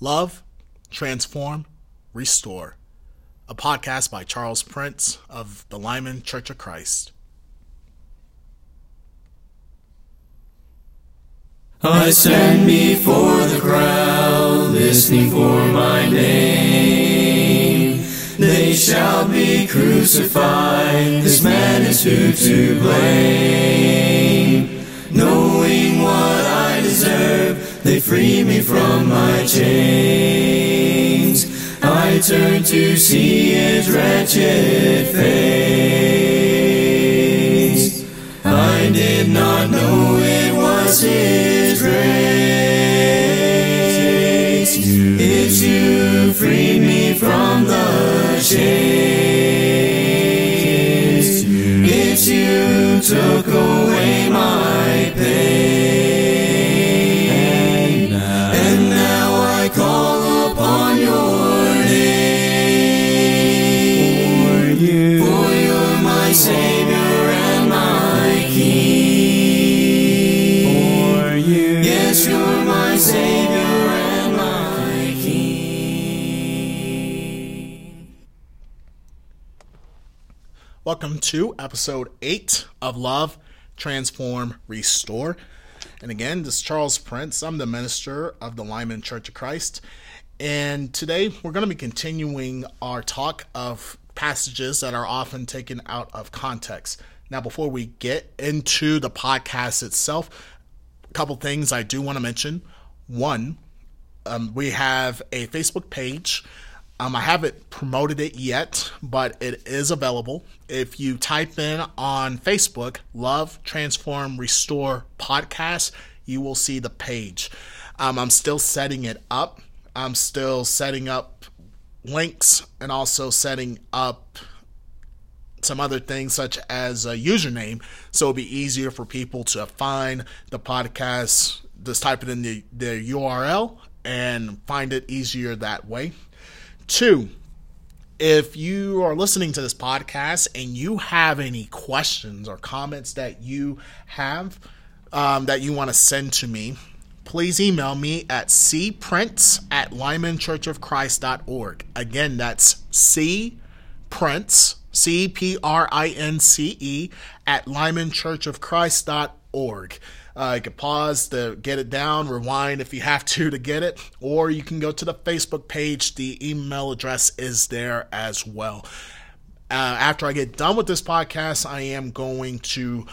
Love, Transform, Restore, a podcast by Charles Prince of the Lyman Church of Christ. I stand before the crowd, listening for my name. They shall be crucified, this man is who to blame. Knowing what I deserve, they free me from my chains. I turn to see his wretched face. I did not know it was his grace. It's you freed me from the chains. It's you took away my Welcome to episode 8 of Love, Transform, Restore. And again, this is Charles Prince. I'm the minister of the Lyman Church of Christ. And today we're going to be continuing our talk of passages that are often taken out of context. Now, before we get into the podcast itself, a couple things I do want to mention. One, um, we have a Facebook page. Um, I haven't promoted it yet, but it is available. If you type in on Facebook, Love, Transform, Restore Podcast, you will see the page. Um, I'm still setting it up. I'm still setting up links and also setting up some other things such as a username so it'll be easier for people to find the podcast just type it in the, the url and find it easier that way two if you are listening to this podcast and you have any questions or comments that you have um, that you want to send to me please email me at cprince at lymanchurchofchrist.org again that's c Prince, C P R I N C E, at lymanchurchofchrist.org. Uh, you can pause to get it down, rewind if you have to to get it, or you can go to the Facebook page. The email address is there as well. Uh, after I get done with this podcast, I am going to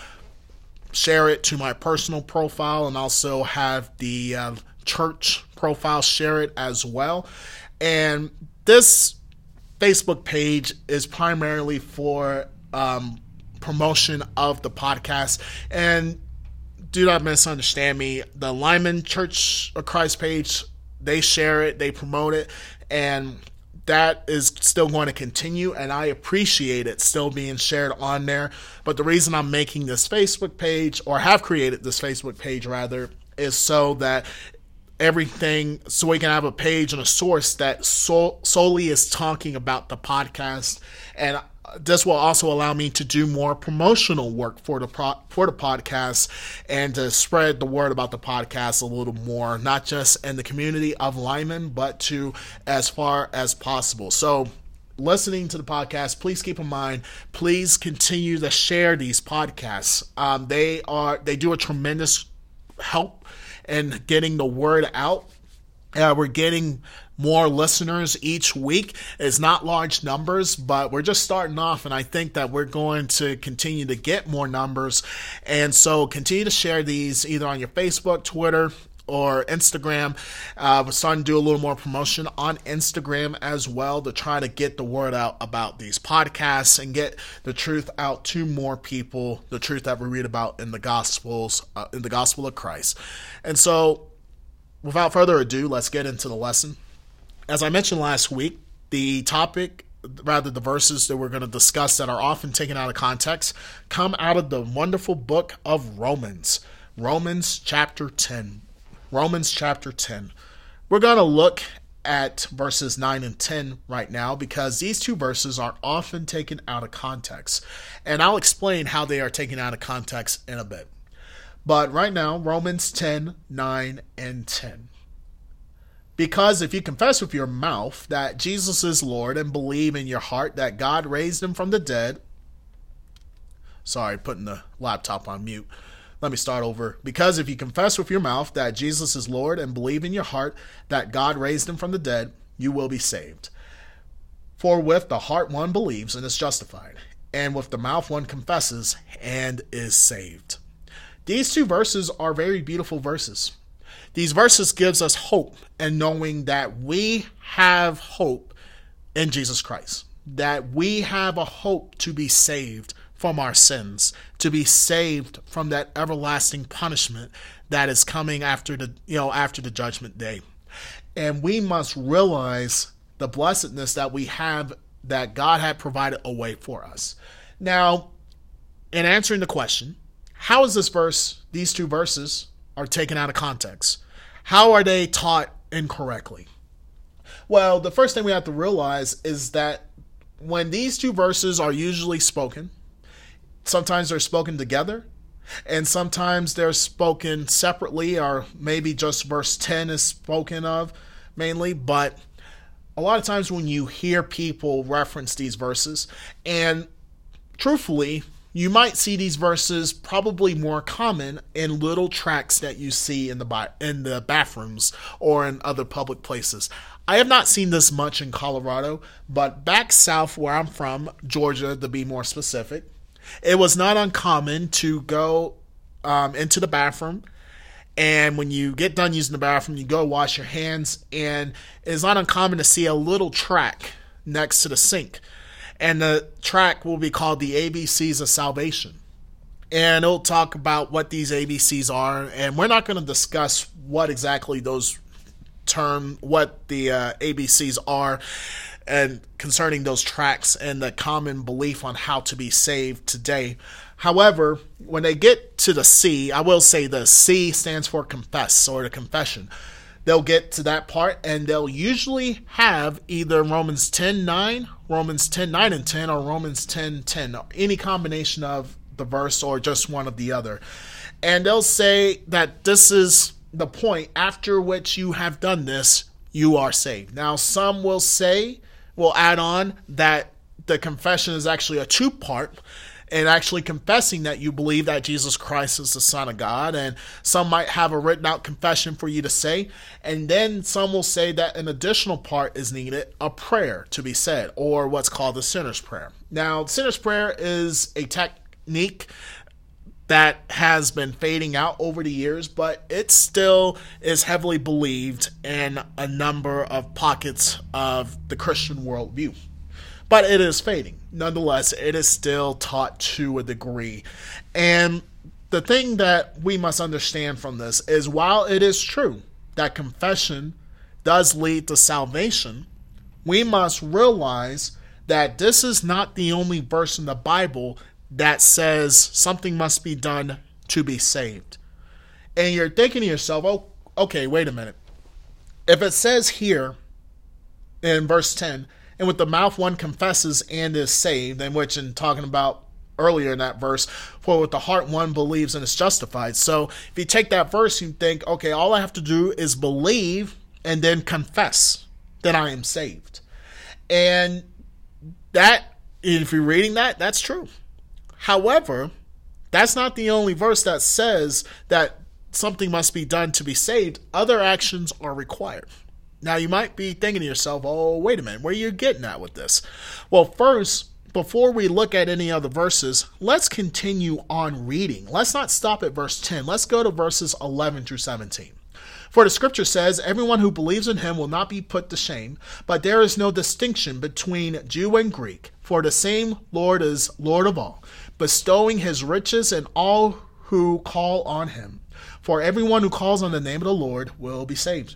share it to my personal profile and also have the uh, church profile share it as well. And this Facebook page is primarily for um, promotion of the podcast. And do not misunderstand me. The Lyman Church of Christ page, they share it, they promote it, and that is still going to continue. And I appreciate it still being shared on there. But the reason I'm making this Facebook page, or have created this Facebook page rather, is so that everything so we can have a page and a source that so, solely is talking about the podcast and this will also allow me to do more promotional work for the pro, for the podcast and to spread the word about the podcast a little more not just in the community of Lyman but to as far as possible so listening to the podcast, please keep in mind, please continue to share these podcasts. Um, they are they do a tremendous help in getting the word out. Uh, we're getting more listeners each week. It's not large numbers, but we're just starting off, and I think that we're going to continue to get more numbers. And so continue to share these either on your Facebook, Twitter, or Instagram. Uh, we're starting to do a little more promotion on Instagram as well to try to get the word out about these podcasts and get the truth out to more people, the truth that we read about in the Gospels, uh, in the Gospel of Christ. And so, without further ado, let's get into the lesson. As I mentioned last week, the topic rather the verses that we're going to discuss that are often taken out of context come out of the wonderful book of Romans. Romans chapter 10. Romans chapter 10. We're going to look at verses 9 and 10 right now because these two verses are often taken out of context. And I'll explain how they are taken out of context in a bit. But right now, Romans 10, 9, and 10. Because if you confess with your mouth that Jesus is Lord and believe in your heart that God raised him from the dead, sorry, putting the laptop on mute. Let me start over. Because if you confess with your mouth that Jesus is Lord and believe in your heart that God raised him from the dead, you will be saved. For with the heart one believes and is justified, and with the mouth one confesses and is saved. These two verses are very beautiful verses. These verses gives us hope and knowing that we have hope in Jesus Christ. That we have a hope to be saved from our sins, to be saved from that everlasting punishment that is coming after the you know after the judgment day. And we must realize the blessedness that we have that God had provided a way for us. Now, in answering the question, how is this verse, these two verses, are taken out of context? How are they taught incorrectly? Well, the first thing we have to realize is that when these two verses are usually spoken, sometimes they're spoken together, and sometimes they're spoken separately, or maybe just verse 10 is spoken of mainly, but a lot of times when you hear people reference these verses, and truthfully, you might see these verses probably more common in little tracts that you see in the in the bathrooms or in other public places. I have not seen this much in Colorado, but back south where I'm from, Georgia to be more specific, it was not uncommon to go um, into the bathroom. And when you get done using the bathroom, you go wash your hands, and it's not uncommon to see a little tract next to the sink and the tract will be called the ABCs of Salvation. And it'll talk about what these ABCs are, and we're not going to discuss what exactly those term, what the uh, ABCs are, and concerning those tracts and the common belief on how to be saved today. However, when they get to the C, I will say the C stands for confess or the confession they'll get to that part and they'll usually have either Romans 10 9, Romans 10 9 and 10, or Romans 10 10, any combination of the verse or just one of the other. And they'll say that this is the point after which you have done this, you are saved. Now, some will say, will add on that the confession is actually a two part and actually confessing that you believe that Jesus Christ is the Son of God. And some might have a written out confession for you to say. And then some will say that an additional part is needed a prayer to be said, or what's called the sinner's prayer. Now, sinner's prayer is a technique that has been fading out over the years, but it still is heavily believed in a number of pockets of the Christian worldview but it is fading. Nonetheless, it is still taught to a degree. And the thing that we must understand from this is while it is true that confession does lead to salvation, we must realize that this is not the only verse in the Bible that says something must be done to be saved. And you're thinking to yourself, oh, okay, wait a minute. If it says here in verse 10 and with the mouth one confesses and is saved, and which in talking about earlier in that verse, for with the heart one believes and is justified. So if you take that verse, you think, okay, all I have to do is believe and then confess that I am saved. And that, if you're reading that, that's true. However, that's not the only verse that says that something must be done to be saved. Other actions are required. Now, you might be thinking to yourself, oh, wait a minute, where are you getting at with this? Well, first, before we look at any other verses, let's continue on reading. Let's not stop at verse 10. Let's go to verses 11 through 17. For the scripture says, Everyone who believes in him will not be put to shame, but there is no distinction between Jew and Greek, for the same Lord is Lord of all, bestowing his riches in all who call on him. For everyone who calls on the name of the Lord will be saved.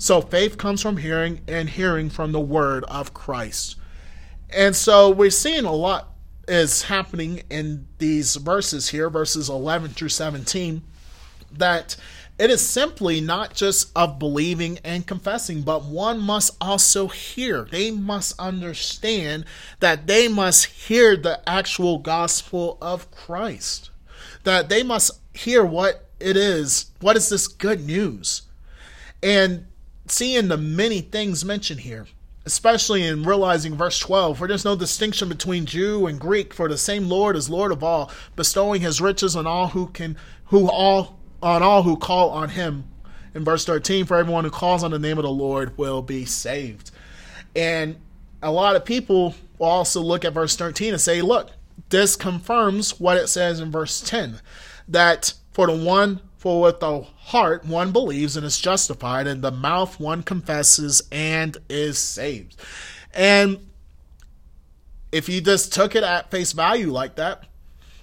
So faith comes from hearing, and hearing from the word of Christ. And so we're seeing a lot is happening in these verses here, verses 11 through 17, that it is simply not just of believing and confessing, but one must also hear. They must understand that they must hear the actual gospel of Christ. That they must hear what it is. What is this good news? And seeing the many things mentioned here, especially in realizing verse 12, for there's no distinction between Jew and Greek, for the same Lord is Lord of all, bestowing his riches on all who can who all on all who call on him. In verse 13, for everyone who calls on the name of the Lord will be saved. And a lot of people will also look at verse 13 and say, look, this confirms what it says in verse 10 that for the one for with the heart one believes and is justified, and the mouth one confesses and is saved. And if you just took it at face value like that,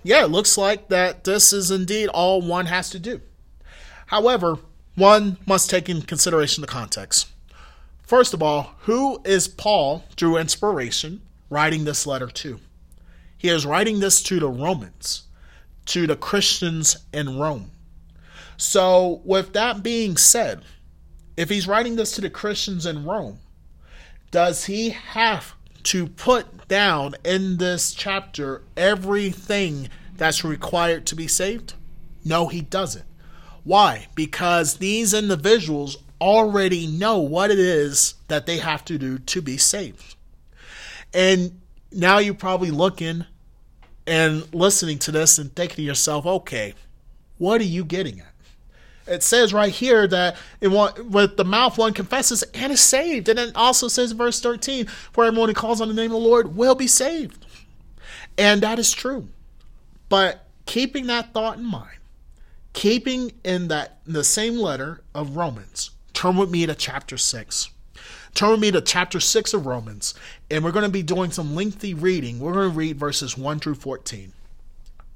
yeah, it looks like that this is indeed all one has to do. However, one must take in consideration the context. First of all, who is Paul, through inspiration, writing this letter to? He is writing this to the Romans, to the Christians in Rome. So, with that being said, if he's writing this to the Christians in Rome, does he have to put down in this chapter everything that's required to be saved? No, he doesn't. Why? Because these individuals already know what it is that they have to do to be saved. And now you're probably looking and listening to this and thinking to yourself, okay, what are you getting at? It says right here that it want, with the mouth one confesses and is saved. And it also says verse 13, for everyone who calls on the name of the Lord will be saved. And that is true. But keeping that thought in mind, keeping in that in the same letter of Romans, turn with me to chapter 6. Turn with me to chapter 6 of Romans, and we're going to be doing some lengthy reading. We're going to read verses 1 through 14.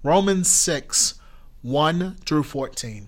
Romans 6, 1 through 14.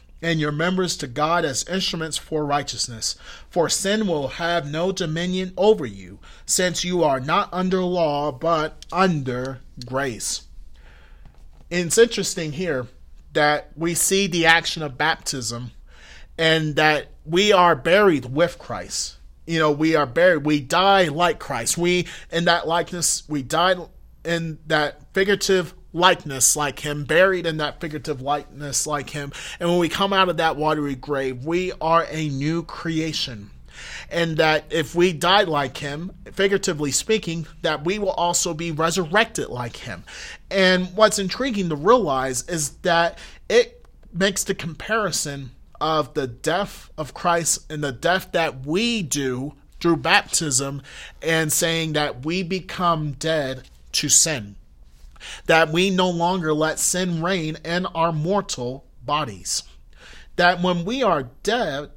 and your members to God as instruments for righteousness. For sin will have no dominion over you, since you are not under law, but under grace. It's interesting here that we see the action of baptism and that we are buried with Christ. You know, we are buried. We die like Christ. We, in that likeness, we died in that figurative likeness like him, buried in that figurative likeness like him. And when we come out of that watery grave, we are a new creation. And that if we died like him, figuratively speaking, that we will also be resurrected like him. And what's intriguing to realize is that it makes the comparison of the death of Christ and the death that we do through baptism and saying that we become dead to sin that we no longer let sin reign in our mortal bodies. That when we are dead,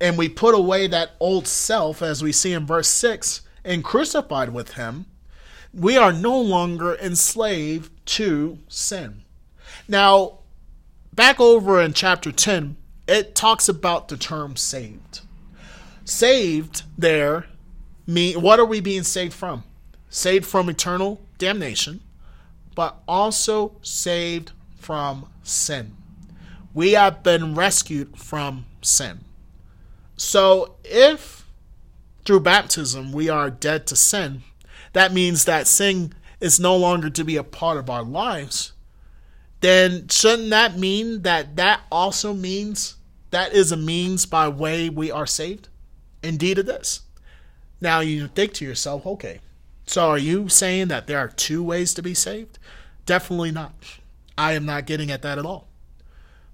and we put away that old self, as we see in verse 6, and crucified with him, we are no longer enslaved to sin. Now, back over in chapter 10, it talks about the term saved. Saved there mean what are we being saved from? Saved from eternal damnation, but also saved from sin. We have been rescued from sin. So if through baptism we are dead to sin, that means that sin is no longer to be a part of our lives. Then shouldn't that mean that that also means that is a means by way we are saved? Indeed, it is. Now you think to yourself, okay, so are you saying that there are two ways to be saved? Definitely not. I am not getting at that at all.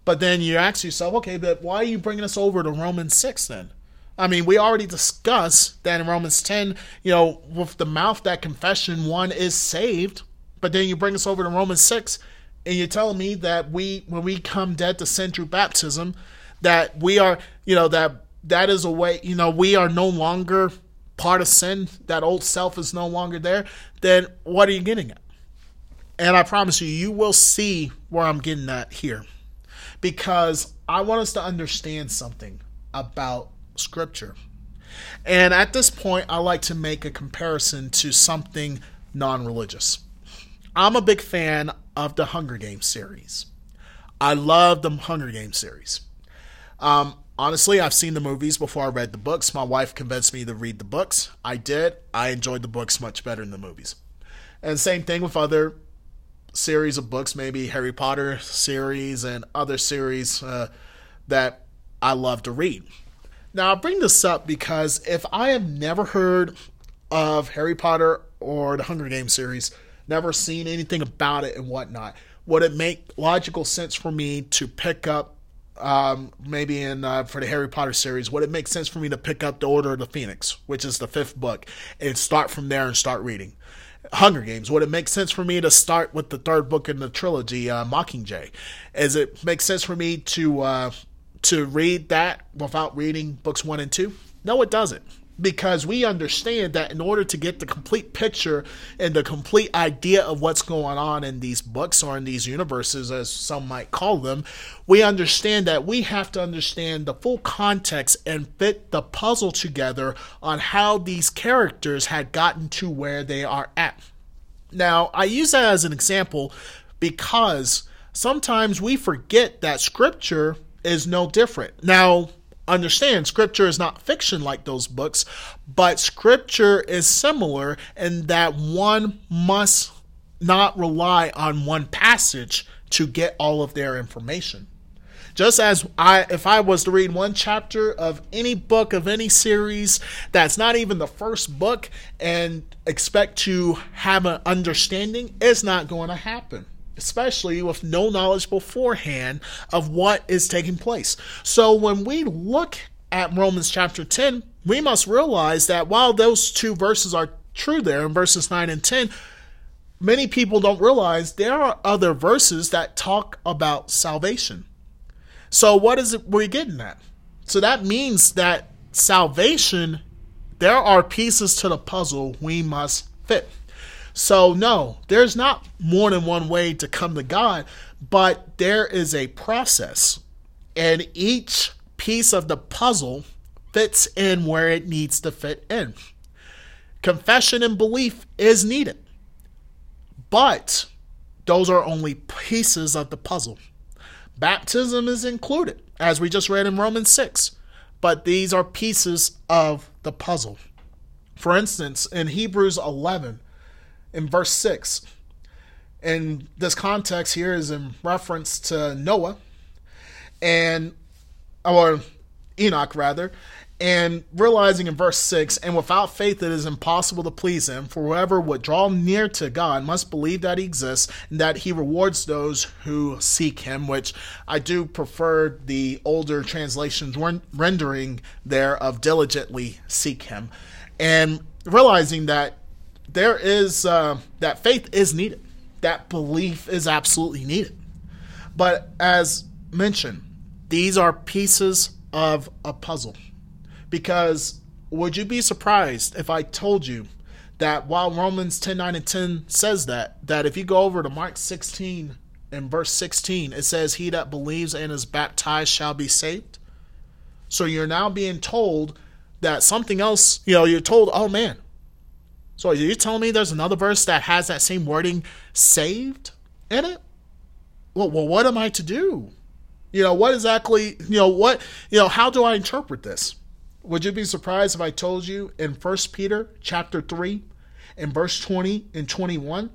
But then you ask yourself, okay, but why are you bringing us over to Romans 6 then? I mean, we already discussed that in Romans 10, you know, with the mouth that confession one is saved, but then you bring us over to Romans 6 and you're telling me that we when we come dead to sin through baptism, that we are, you know, that that is a way, you know, we are no longer part of sin, that old self is no longer there, then what are you getting at? And I promise you, you will see where I'm getting at here. Because I want us to understand something about Scripture. And at this point, I like to make a comparison to something non religious. I'm a big fan of the Hunger Games series. I love the Hunger Games series. Um, honestly, I've seen the movies before I read the books. My wife convinced me to read the books. I did. I enjoyed the books much better than the movies. And same thing with other series of books, maybe Harry Potter series and other series uh, that I love to read. Now, I bring this up because if I have never heard of Harry Potter or the Hunger Games series, never seen anything about it and whatnot, would it make logical sense for me to pick up um, maybe in uh, for the Harry Potter series, would it make sense for me to pick up the Order of the Phoenix, which is the fifth book, and start from there and start reading? Hunger Games. Would it make sense for me to start with the third book in the trilogy, uh, Mockingjay? Is it make sense for me to uh, to read that without reading books one and two? No, it doesn't because we understand that in order to get the complete picture and the complete idea of what's going on in these books or in these universes, as some might call them, we understand that we have to understand the full context and fit the puzzle together on how these characters had gotten to where they are at. Now, I use that as an example because sometimes we forget that scripture is no different. Now, understand scripture is not fiction like those books, but scripture is similar in that one must not rely on one passage to get all of their information. Just as I if I was to read one chapter of any book of any series that's not even the first book and expect to have an understanding, it's not going to happen especially with no knowledge beforehand of what is taking place. So when we look at Romans chapter 10, we must realize that while those two verses are true there in verses 9 and 10, many people don't realize there are other verses that talk about salvation. So what is it we're getting at? So that means that salvation, there are pieces to the puzzle we must fit. So, no, there's not more than one way to come to God, but there is a process. And each piece of the puzzle fits in where it needs to fit in. Confession and belief is needed, but those are only pieces of the puzzle. Baptism is included, as we just read in Romans 6, but these are pieces of the puzzle. For instance, in Hebrews 11, in verse 6. And this context here is in reference to Noah and or Enoch rather, and realizing in verse 6 and without faith it is impossible to please him for whoever would draw near to god must believe that he exists and that he rewards those who seek him which i do prefer the older translations rendering there of diligently seek him and realizing that there is uh, that faith is needed. That belief is absolutely needed. But as mentioned, these are pieces of a puzzle. Because would you be surprised if I told you that while Romans 10 9 and 10 says that, that if you go over to Mark 16 and verse 16, it says, He that believes and is baptized shall be saved? So you're now being told that something else, you know, you're told, oh man. So are you telling me there's another verse that has that same wording, saved, in it? Well, well, what am I to do? You know, what exactly, you know, what, you know, how do I interpret this? Would you be surprised if I told you in First Peter chapter 3 in verse 20 and 21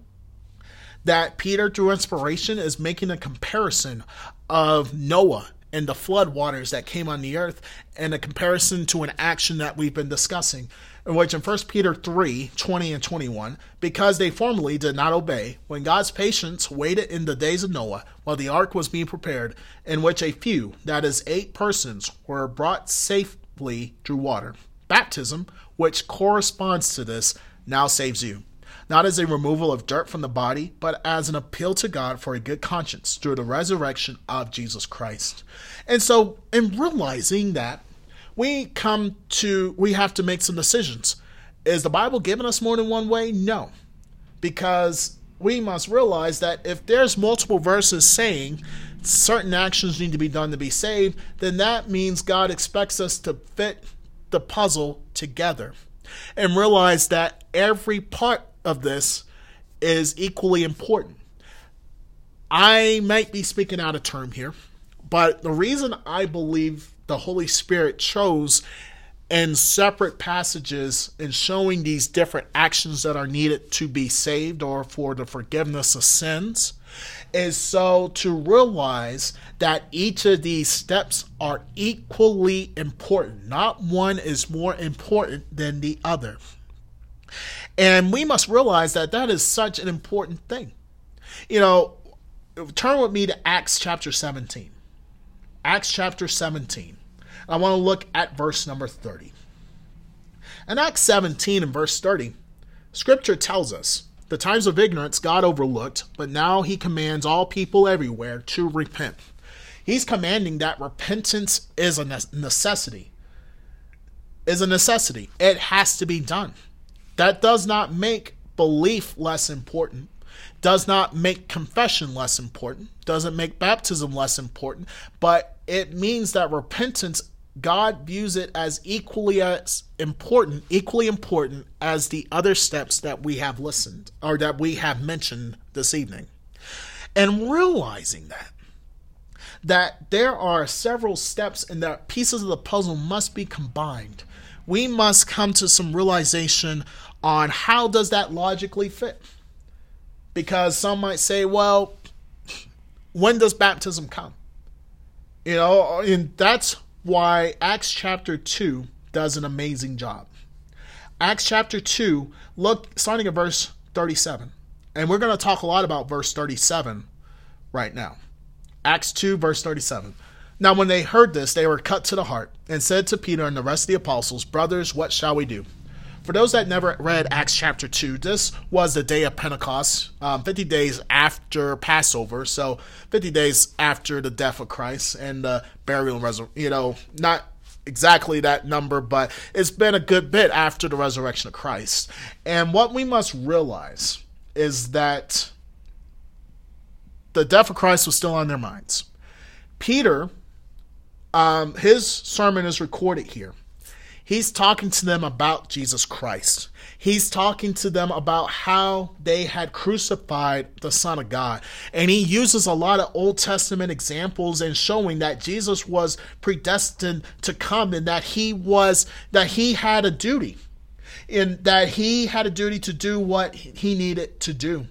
that Peter through inspiration is making a comparison of Noah and the flood waters that came on the earth and a comparison to an action that we've been discussing in which in 1 Peter 3 20 and 21, because they formerly did not obey, when God's patience waited in the days of Noah while the ark was being prepared, in which a few, that is, eight persons, were brought safely through water. Baptism, which corresponds to this, now saves you not as a removal of dirt from the body, but as an appeal to God for a good conscience through the resurrection of Jesus Christ. And so, in realizing that, we come to, we have to make some decisions. Is the Bible giving us more than one way? No. Because we must realize that if there's multiple verses saying certain actions need to be done to be saved, then that means God expects us to fit the puzzle together and realize that every part of this is equally important. I might be speaking out of term here, but the reason I believe the Holy Spirit chose in separate passages in showing these different actions that are needed to be saved or for the forgiveness of sins is so to realize that each of these steps are equally important. Not one is more important than the other. And we must realize that that is such an important thing. You know, turn with me to Acts chapter 17. Acts chapter 17. I want to look at verse number 30. In Acts 17 and verse 30, scripture tells us the times of ignorance God overlooked, but now he commands all people everywhere to repent. He's commanding that repentance is a necessity. Is a necessity. It has to be done. That does not make belief less important, does not make confession less important, doesn't make baptism less important, but it means that repentance God views it as equally as important, equally important as the other steps that we have listened or that we have mentioned this evening. And realizing that that there are several steps and that pieces of the puzzle must be combined. We must come to some realization on how does that logically fit? Because some might say, well, when does baptism come? You know, and that's why Acts chapter 2 does an amazing job. Acts chapter 2, look, starting at verse 37. And we're going to talk a lot about verse 37 right now. Acts 2, verse 37. Now, when they heard this, they were cut to the heart and said to Peter and the rest of the apostles, Brothers, what shall we do? For those that never read Acts chapter 2, this was the day of Pentecost, um, 50 days after Passover, so 50 days after the death of Christ and the burial and resurrection. You know, not exactly that number, but it's been a good bit after the resurrection of Christ. And what we must realize is that the death of Christ was still on their minds. Peter, um, his sermon is recorded here. He's talking to them about Jesus Christ. He's talking to them about how they had crucified the Son of God. And he uses a lot of Old Testament examples and showing that Jesus was predestined to come and that he was, that he had a duty. And that he had a duty to do what he needed to do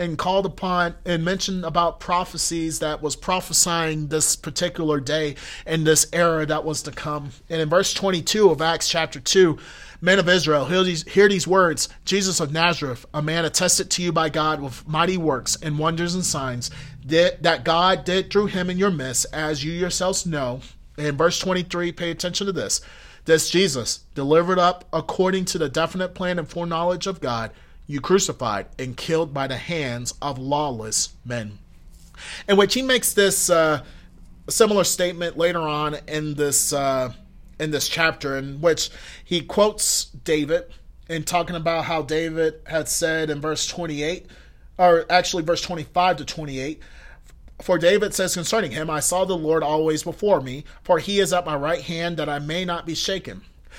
and called upon and mentioned about prophecies that was prophesying this particular day and this era that was to come. And in verse 22 of Acts chapter 2, men of Israel, hear these, hear these words Jesus of Nazareth, a man attested to you by God with mighty works and wonders and signs that, that God did through him in your midst, as you yourselves know. In verse 23, pay attention to this. This Jesus, delivered up according to the definite plan and foreknowledge of God, you crucified and killed by the hands of lawless men. In which he makes this uh, similar statement later on in this uh, in this chapter, in which he quotes David in talking about how David had said in verse 28, or actually verse 25 to 28. For David says concerning him, I saw the Lord always before me, for he is at my right hand that I may not be shaken.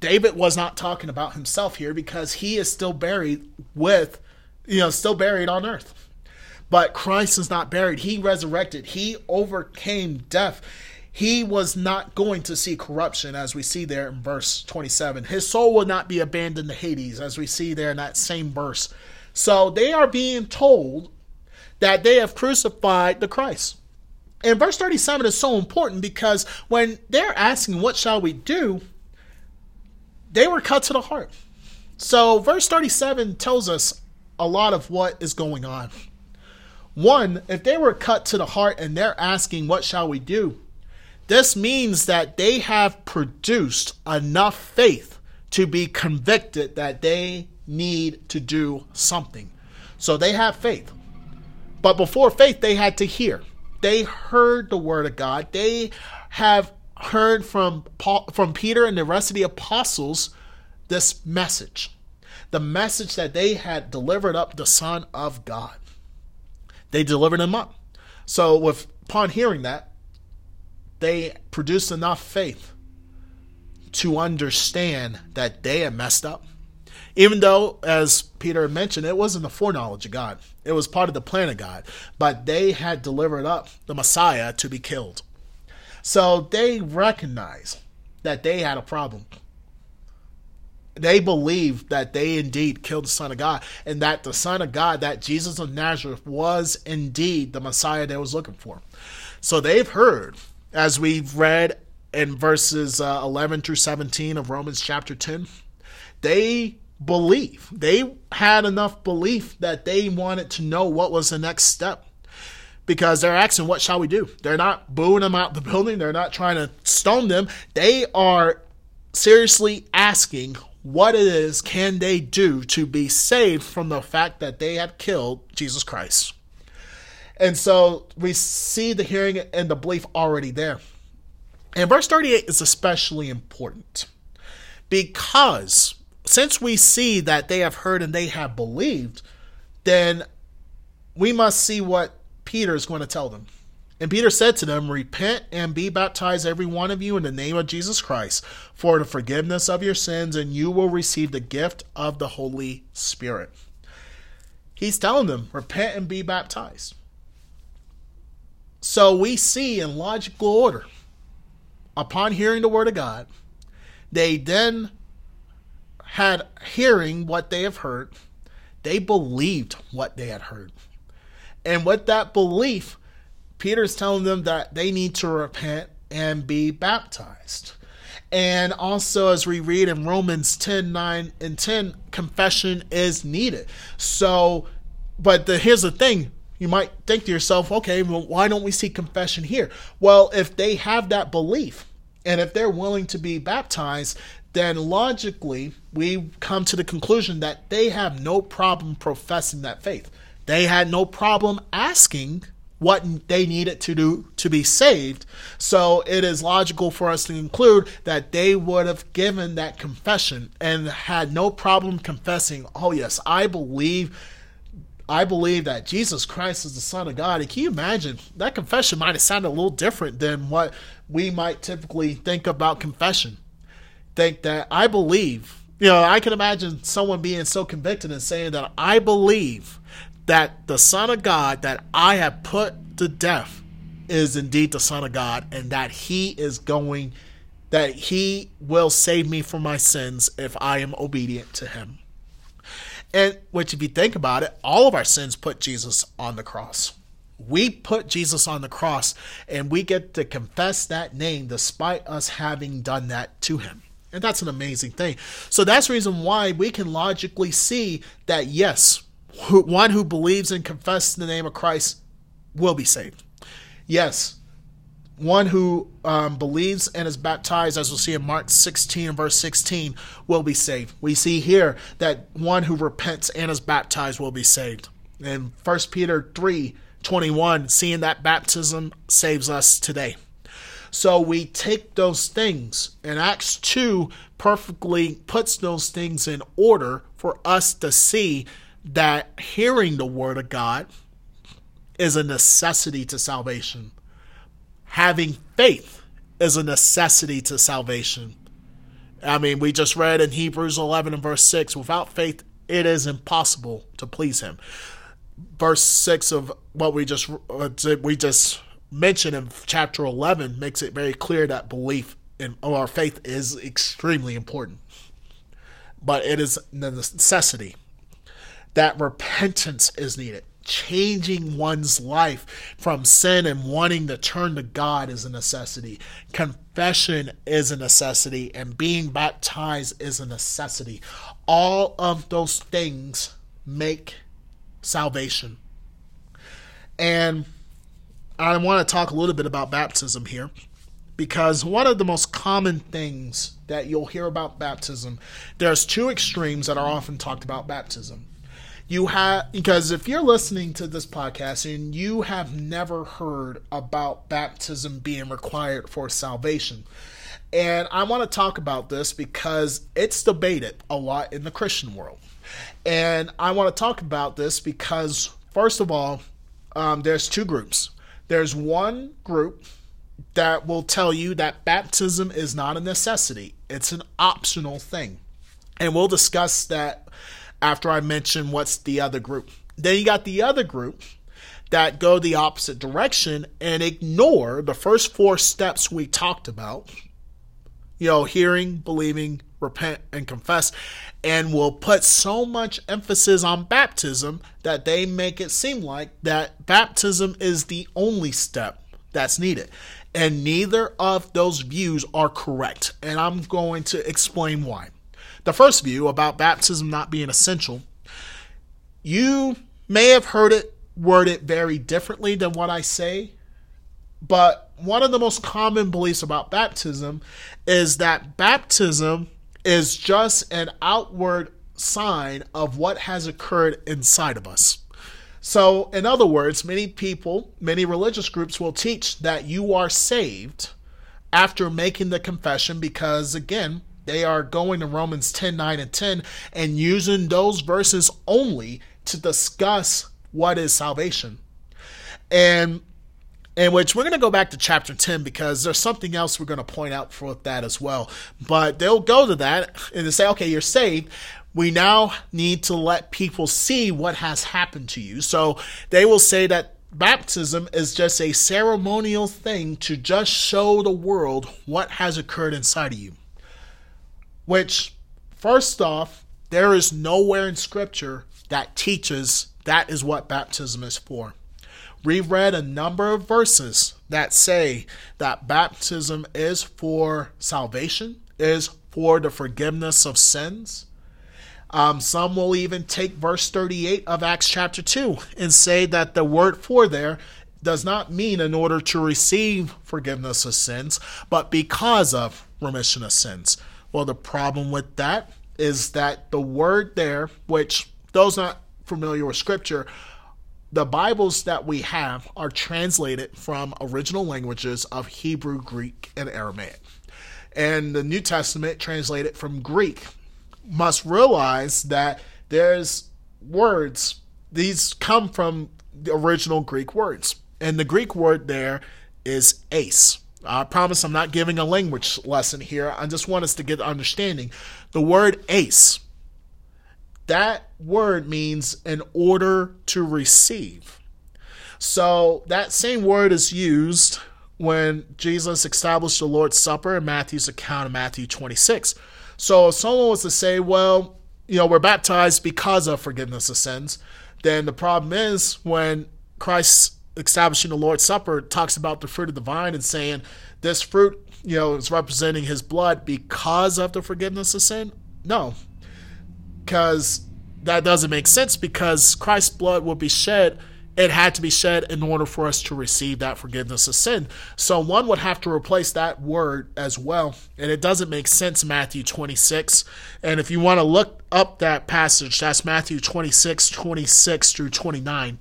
David was not talking about himself here because he is still buried with, you know, still buried on earth. But Christ is not buried. He resurrected. He overcame death. He was not going to see corruption, as we see there in verse 27. His soul will not be abandoned to Hades, as we see there in that same verse. So they are being told that they have crucified the Christ. And verse 37 is so important because when they're asking, What shall we do? They were cut to the heart. So, verse 37 tells us a lot of what is going on. One, if they were cut to the heart and they're asking, What shall we do? This means that they have produced enough faith to be convicted that they need to do something. So they have faith. But before faith, they had to hear. They heard the word of God. They have heard from Paul, from Peter and the rest of the apostles this message. The message that they had delivered up the Son of God. They delivered him up. So with upon hearing that, they produced enough faith to understand that they had messed up. Even though, as Peter mentioned, it wasn't the foreknowledge of God, it was part of the plan of God. But they had delivered up the Messiah to be killed. So they recognized that they had a problem. They believed that they indeed killed the Son of God and that the Son of God, that Jesus of Nazareth, was indeed the Messiah they was looking for. So they've heard as we've read in verses uh, 11 through 17 of Romans chapter 10, they believe. They had enough belief that they wanted to know what was the next step. Because they're asking, what shall we do? They're not booing them out the building. They're not trying to stone them. They are seriously asking, what it is can they do to be saved from the fact that they have killed Jesus Christ? And so we see the hearing and the belief already there. And verse 38 is especially important because since we see that they have heard and they have believed, then we must see what Peter is going to tell them. And Peter said to them, Repent and be baptized, every one of you, in the name of Jesus Christ, for the forgiveness of your sins, and you will receive the gift of the Holy Spirit. He's telling them, Repent and be baptized. So we see in logical order, upon hearing the word of God, they then had hearing what they have heard, they believed what they had heard. And with that belief, Peter's telling them that they need to repent and be baptized. And also, as we read in Romans 10 9 and 10, confession is needed. So, but the, here's the thing you might think to yourself, okay, well, why don't we see confession here? Well, if they have that belief and if they're willing to be baptized, then logically we come to the conclusion that they have no problem professing that faith. They had no problem asking what they needed to do to be saved. So it is logical for us to conclude that they would have given that confession and had no problem confessing, oh yes, I believe I believe that Jesus Christ is the Son of God. And can you imagine that confession might have sounded a little different than what we might typically think about confession? Think that I believe, you know, I can imagine someone being so convicted and saying that I believe that the Son of God that I have put to death is indeed the Son of God and that He is going, that He will save me from my sins if I am obedient to Him. And which, if you think about it, all of our sins put Jesus on the cross. We put Jesus on the cross and we get to confess that name despite us having done that to him. And that's an amazing thing. So that's the reason why we can logically see that, yes, one who believes and confesses the name of Christ will be saved. Yes, one who um, believes and is baptized, as we'll see in Mark 16 verse 16, will be saved. We see here that one who repents and is baptized will be saved. In 1 Peter 3 21, seeing that baptism saves us today. So we take those things, and Acts 2 perfectly puts those things in order for us to see that hearing the Word of God is a necessity to salvation. Having faith is a necessity to salvation. I mean, we just read in Hebrews 11 and verse 6 without faith, it is impossible to please Him. Verse 6 of what we just uh, we just mentioned in chapter 11 makes it very clear that belief in our faith is extremely important. But it is a necessity that repentance is needed. Changing one's life from sin and wanting to turn to God is a necessity. Confession is a necessity, and being baptized is a necessity. All of those things make salvation. And I want to talk a little bit about baptism here because one of the most common things that you'll hear about baptism, there's two extremes that are often talked about baptism. You have because if you're listening to this podcast and you have never heard about baptism being required for salvation, and I want to talk about this because it's debated a lot in the Christian world. And I want to talk about this because, first of all, um, there's two groups. There's one group that will tell you that baptism is not a necessity, it's an optional thing. And we'll discuss that after I mention what's the other group. Then you got the other group that go the opposite direction and ignore the first four steps we talked about. You know, hearing, believing, repent, and confess, and will put so much emphasis on baptism that they make it seem like that baptism is the only step that's needed. And neither of those views are correct. And I'm going to explain why. The first view about baptism not being essential, you may have heard it worded very differently than what I say, but one of the most common beliefs about baptism is that baptism is just an outward sign of what has occurred inside of us. So, in other words, many people, many religious groups will teach that you are saved after making the confession because, again, they are going to Romans 10 9 and 10 and using those verses only to discuss what is salvation. And in which we're going to go back to chapter 10 because there's something else we're going to point out for that as well. But they'll go to that and they say, okay, you're saved. We now need to let people see what has happened to you. So they will say that baptism is just a ceremonial thing to just show the world what has occurred inside of you. Which, first off, there is nowhere in Scripture that teaches that is what baptism is for. We've read a number of verses that say that baptism is for salvation, is for the forgiveness of sins. Um, some will even take verse 38 of Acts chapter 2 and say that the word for there does not mean in order to receive forgiveness of sins, but because of remission of sins. Well, the problem with that is that the word there, which those not familiar with scripture the Bibles that we have are translated from original languages of Hebrew, Greek, and Aramaic. And the New Testament translated from Greek must realize that there's words, these come from the original Greek words. And the Greek word there is eis. I promise I'm not giving a language lesson here. I just want us to get understanding. The word eis, that word means in order to receive. So that same word is used when Jesus established the Lord's Supper in Matthew's account of Matthew 26. So if someone was to say, well, you know, we're baptized because of forgiveness of sins, then the problem is when Christ establishing the Lord's Supper talks about the fruit of the vine and saying this fruit, you know, is representing his blood because of the forgiveness of sin? No. Because that doesn't make sense because Christ's blood will be shed it had to be shed in order for us to receive that forgiveness of sin. So one would have to replace that word as well. And it doesn't make sense, Matthew 26. And if you want to look up that passage, that's Matthew 26, 26 through 29.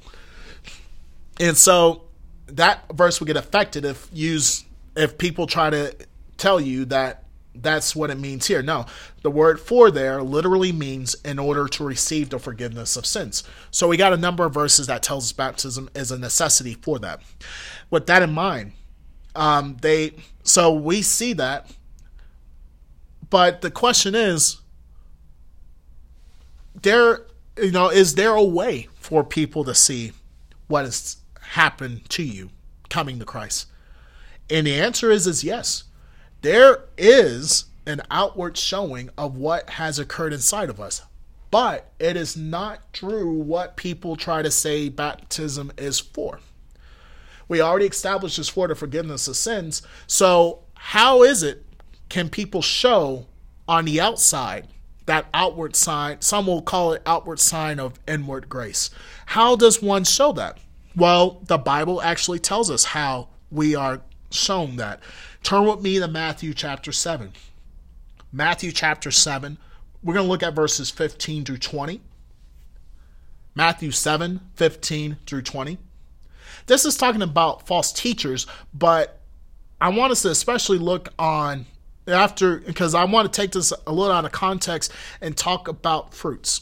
And so that verse would get affected if use if people try to tell you that that's what it means here. No, the word for there literally means in order to receive the forgiveness of sins. So we got a number of verses that tells us baptism is a necessity for that. With that in mind, um, they so we see that, but the question is, there you know is there a way for people to see what has happened to you coming to Christ? And the answer is is yes there is an outward showing of what has occurred inside of us. But it is not true what people try to say baptism is for. We already established this for the forgiveness of sins. So, how is it can people show on the outside that outward sign? Some will call it outward sign of inward grace. How does one show that? Well, the Bible actually tells us how we are shown that. Turn with me to Matthew chapter 7. Matthew chapter 7. We're going to look at verses 15 through 20. Matthew 7, 15 through 20. This is talking about false teachers, but I want us to especially look on after because I want to take this a little out of context and talk about fruits.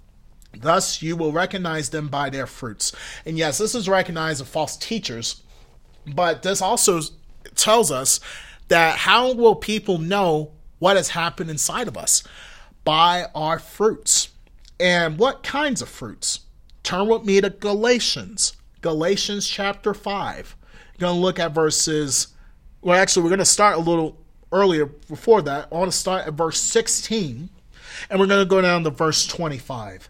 Thus, you will recognize them by their fruits. And yes, this is recognized of false teachers, but this also tells us that how will people know what has happened inside of us? By our fruits. And what kinds of fruits? Turn with me to Galatians, Galatians chapter 5. We're going to look at verses, well, actually, we're going to start a little earlier before that. I want to start at verse 16, and we're going to go down to verse 25.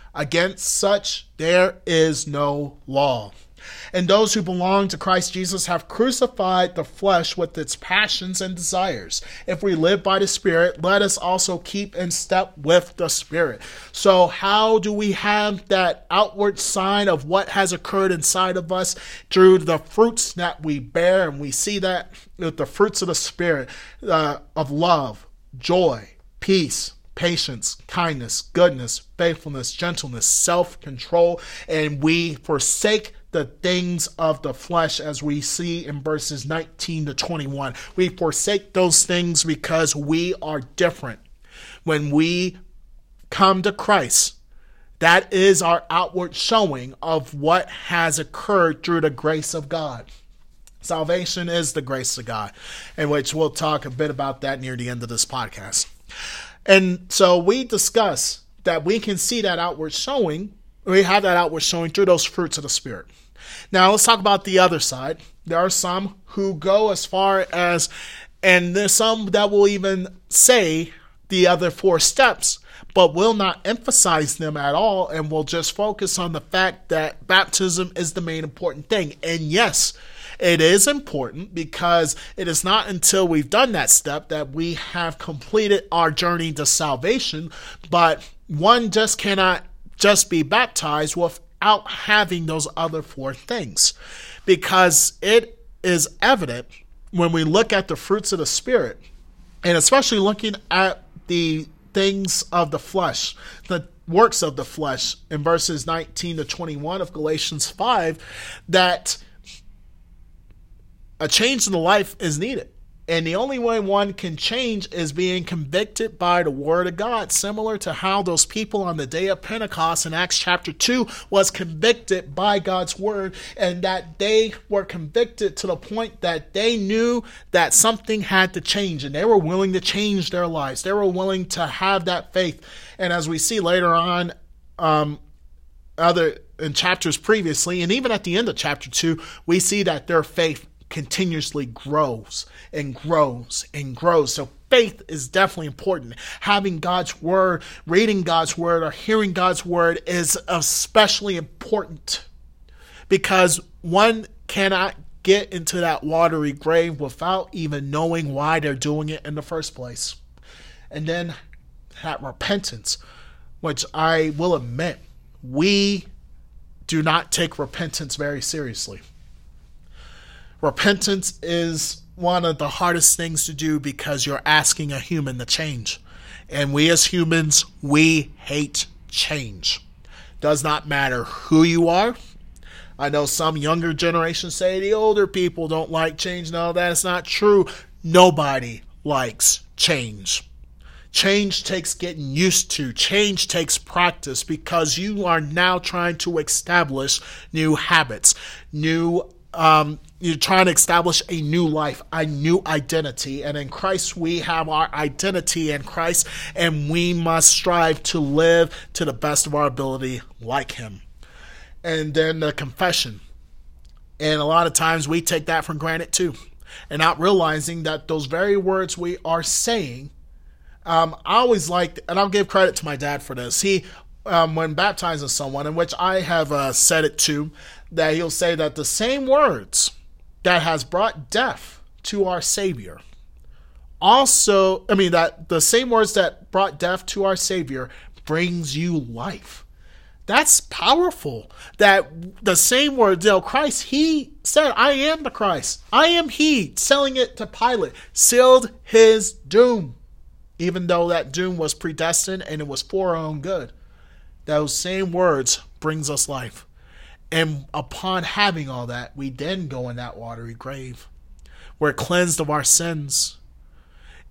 Against such there is no law. And those who belong to Christ Jesus have crucified the flesh with its passions and desires. If we live by the Spirit, let us also keep in step with the Spirit. So, how do we have that outward sign of what has occurred inside of us? Through the fruits that we bear. And we see that with the fruits of the Spirit uh, of love, joy, peace, patience, kindness, goodness, faithfulness, gentleness, self control, and we forsake the things of the flesh as we see in verses 19 to 21. We forsake those things because we are different. When we come to Christ, that is our outward showing of what has occurred through the grace of God. Salvation is the grace of God, in which we'll talk a bit about that near the end of this podcast. And so we discuss that we can see that outward showing, we have that outward showing through those fruits of the Spirit. Now let's talk about the other side. There are some who go as far as And there's some that will even say the other four steps, but will not emphasize them at all and will just focus on the fact that baptism is the main important thing. And yes, it is important because it is not until we've done that step that we have completed our journey to salvation, but one just cannot just be baptized without having those other four things because it is evident when we look at the fruits of the Spirit, and especially looking at the things of the flesh, the works of the flesh in verses 19 to 21 of Galatians 5, that a change in the life is needed. And the only way one can change is being convicted by the word of God, similar to how those people on the day of Pentecost in Acts chapter 2 was convicted by God's word, and that they were convicted to the point that they knew that something had to change, and they were willing to change their lives. They were willing to have that faith. And as we see later on, um, other in chapters previously, and even at the end of chapter 2, we see that their faith continuously grows and grows and grows. So faith is definitely important. Having God's word, reading God's word, or hearing God's word is especially important because one cannot get into that watery grave without even knowing why they're doing it in the first place. And then that repentance, which I will admit, we do not take repentance very seriously. Repentance is one of the hardest things to do because you're asking a human to change. And we as humans, we hate change. Does not matter who you are. I know some younger generations say the older people don't like change. No, that's not true. Nobody likes change. Change takes getting used to. Change takes practice because you are now trying to establish new habits, new um, you're trying to establish a new life, a new identity. And in Christ, we have our identity in Christ, and we must strive to live to the best of our ability like Him. And then the confession. And a lot of times we take that for granted too, and not realizing that those very words we are saying. Um, I always liked, and I'll give credit to my dad for this. He um, when baptizing someone, in which I have uh, said it too, that he'll say that the same words that has brought death to our Savior also, I mean, that the same words that brought death to our Savior brings you life. That's powerful. That the same word, you know, Christ, he said, I am the Christ. I am he, selling it to Pilate, sealed his doom, even though that doom was predestined and it was for our own good. Those same words brings us life. And upon having all that, we then go in that watery grave. We're cleansed of our sins.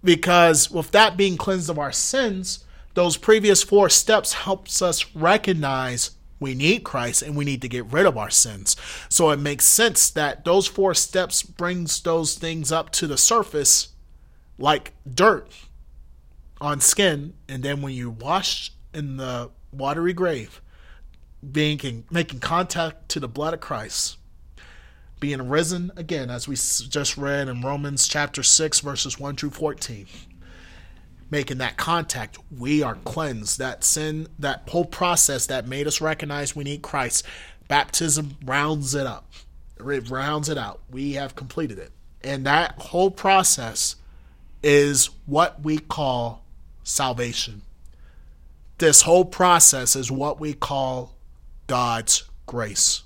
Because with that being cleansed of our sins, those previous four steps helps us recognize we need Christ and we need to get rid of our sins. So it makes sense that those four steps brings those things up to the surface like dirt on skin and then when you wash in the watery grave, being making contact to the blood of Christ, being risen again, as we just read in Romans chapter 6, verses 1 through 14. Making that contact, we are cleansed. That sin, that whole process that made us recognize we need Christ, baptism rounds it up. It rounds it out. We have completed it. And that whole process is what we call salvation. This whole process is what we call God's grace.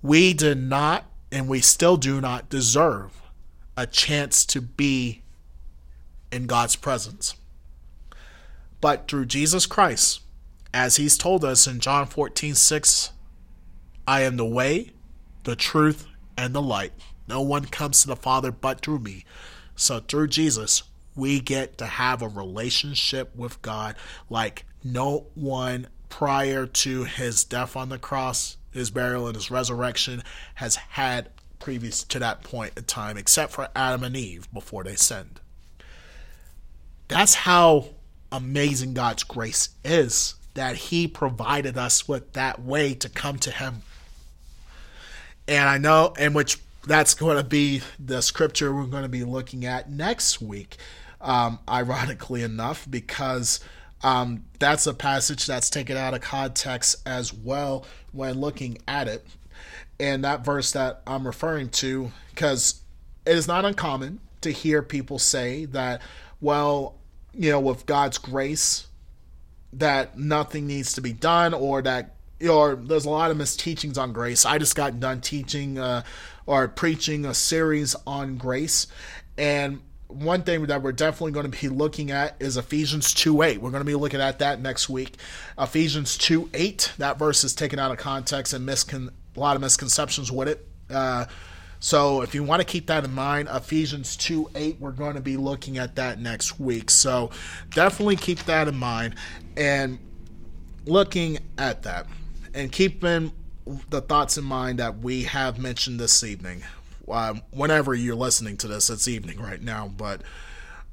We did not, and we still do not deserve a chance to be in God's presence. But through Jesus Christ, as he's told us in John 14 6, I am the way, the truth, and the light. No one comes to the Father but through me. So through Jesus, we get to have a relationship with God like no one prior to his death on the cross, his burial, and his resurrection has had previous to that point in time, except for Adam and Eve before they sinned. That's how amazing God's grace is that He provided us with that way to come to Him. And I know, and which that's going to be the scripture we're going to be looking at next week. Um, ironically enough, because um, that's a passage that's taken out of context as well when looking at it. And that verse that I'm referring to, because it is not uncommon to hear people say that, well, you know, with God's grace, that nothing needs to be done, or that, or there's a lot of misteachings on grace. I just got done teaching uh, or preaching a series on grace, and one thing that we're definitely going to be looking at is Ephesians 2 8. We're going to be looking at that next week. Ephesians 2 8, that verse is taken out of context and miscon- a lot of misconceptions with it. Uh, so if you want to keep that in mind, Ephesians 2 8, we're going to be looking at that next week. So definitely keep that in mind and looking at that and keeping the thoughts in mind that we have mentioned this evening uh, whenever you're listening to this, it's evening right now, but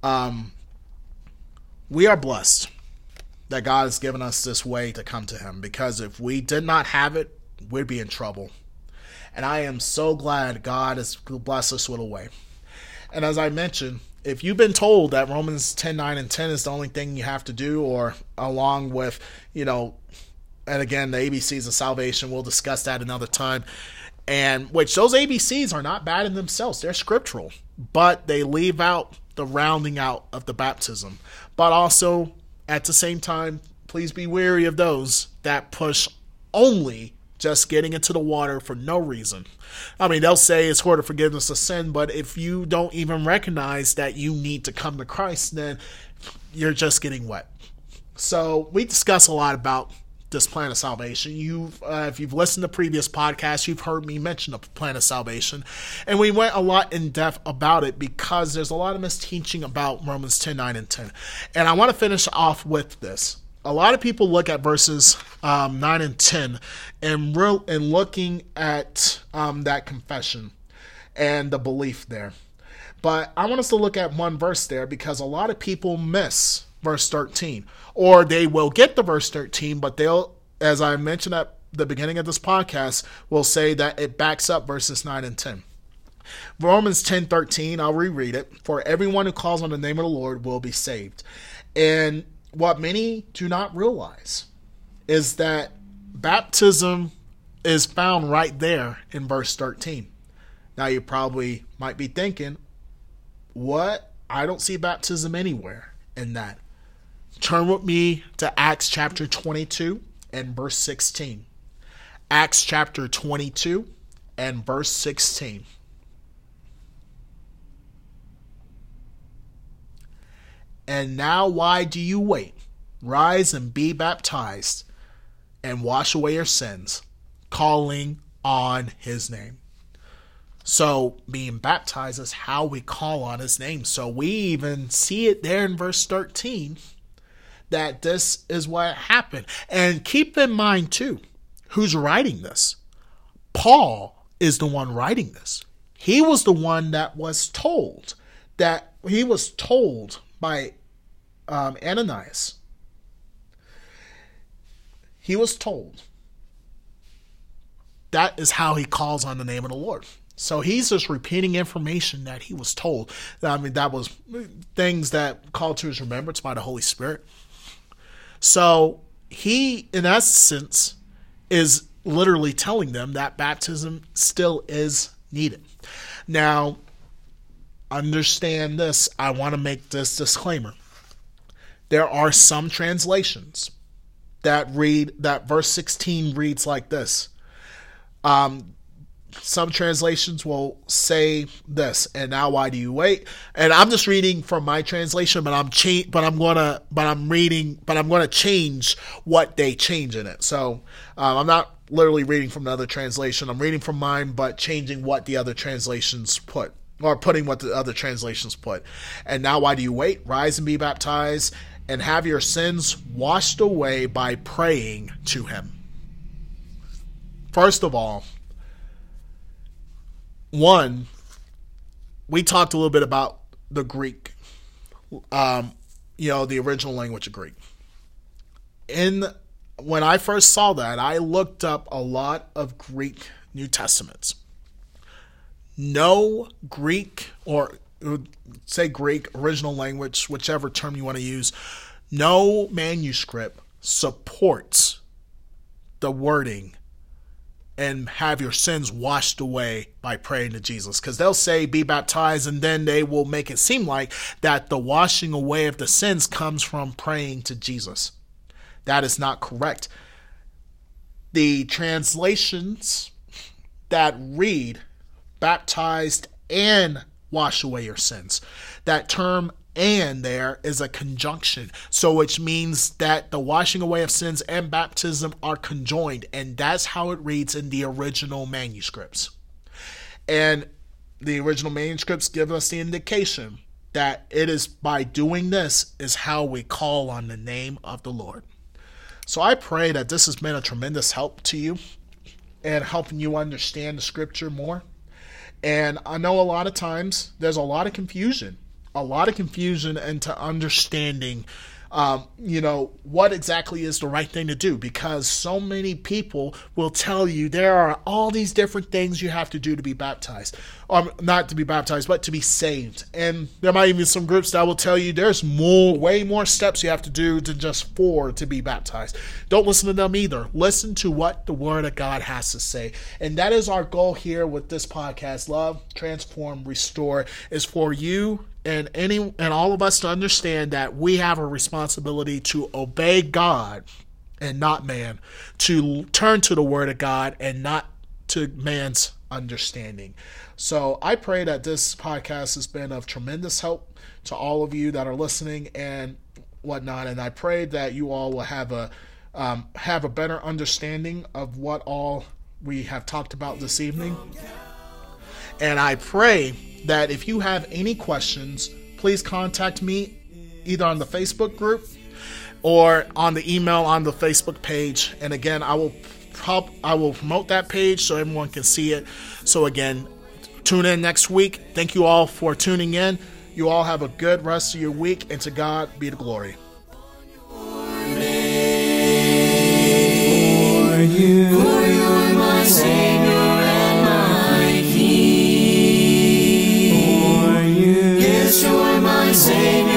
um, we are blessed that God has given us this way to come to Him because if we did not have it, we'd be in trouble. And I am so glad God has blessed us with a way. And as I mentioned, if you've been told that Romans 10 9 and 10 is the only thing you have to do, or along with, you know, and again, the ABCs of salvation, we'll discuss that another time and which those ABCs are not bad in themselves. They're scriptural, but they leave out the rounding out of the baptism. But also, at the same time, please be wary of those that push only just getting into the water for no reason. I mean, they'll say it's for the forgiveness of sin, but if you don't even recognize that you need to come to Christ, then you're just getting wet. So, we discuss a lot about this plan of salvation. You've, uh, if you've listened to previous podcasts, you've heard me mention the plan of salvation, and we went a lot in depth about it because there's a lot of misteaching about Romans 10, 9, and 10. And I want to finish off with this. A lot of people look at verses um, 9 and 10 and, real, and looking at um, that confession and the belief there. But I want us to look at one verse there because a lot of people miss verse 13. Or they will get the verse 13, but they'll, as I mentioned at the beginning of this podcast, will say that it backs up verses 9 and 10. Romans 10 13, I'll reread it. For everyone who calls on the name of the Lord will be saved. And what many do not realize is that baptism is found right there in verse 13. Now, you probably might be thinking, what? I don't see baptism anywhere in that. Turn with me to Acts chapter 22 and verse 16. Acts chapter 22 and verse 16. And now, why do you wait? Rise and be baptized and wash away your sins, calling on his name. So, being baptized is how we call on his name. So, we even see it there in verse 13 that this is what happened. And keep in mind, too, who's writing this? Paul is the one writing this. He was the one that was told that he was told by um, Ananias. He was told. That is how he calls on the name of the Lord. So he's just repeating information that he was told. I mean, that was things that called to his remembrance by the Holy Spirit. So he, in essence, is literally telling them that baptism still is needed. Now, understand this. I want to make this disclaimer. There are some translations that read that verse 16 reads like this. Um, some translations will say this and now why do you wait? And i'm just reading from my translation but i'm cha- but i'm gonna but i'm reading but i'm gonna change what they change in it. So um, i'm not literally reading from another translation. I'm reading from mine but changing what the other translations put or putting what the other translations put. And now why do you wait? Rise and be baptized and have your sins washed away by praying to him. First of all one, we talked a little bit about the Greek, um, you know, the original language of Greek. In when I first saw that, I looked up a lot of Greek New Testaments. no Greek or say Greek, original language, whichever term you want to use, no manuscript supports the wording and have your sins washed away by praying to Jesus. Because they'll say, be baptized, and then they will make it seem like that the washing away of the sins comes from praying to Jesus. That is not correct. The translations that read baptized and wash away your sins. That term and there is a conjunction. So which means that the washing away of sins and baptism are conjoined. And that's how it reads in the original manuscripts. And the original manuscripts give us the indication that it is by doing this is how we call on the name of the Lord. So I pray that this has been a tremendous help to you and helping you understand the scripture more. And I know a lot of times there's a lot of confusion a lot of confusion into understanding um, you know, what exactly is the right thing to do because so many people will tell you there are all these different things you have to do to be baptized. Um, not to be baptized, but to be saved. And there might even be some groups that will tell you there's more, way more steps you have to do than just four to be baptized. Don't listen to them either. Listen to what the Word of God has to say. And that is our goal here with this podcast Love, Transform, Restore, is for you and any and all of us to understand that we have a responsibility to obey God and not man, to turn to the word of God and not to man's understanding. So I pray that this podcast has been of tremendous help to all of you that are listening and whatnot. And I pray that you all will have a um, have a better understanding of what all we have talked about this evening. And I pray that if you have any questions, please contact me either on the Facebook group or on the email on the Facebook page. And again, I will prob- I will promote that page so everyone can see it. So again, tune in next week. Thank you all for tuning in. You all have a good rest of your week, and to God be the glory. same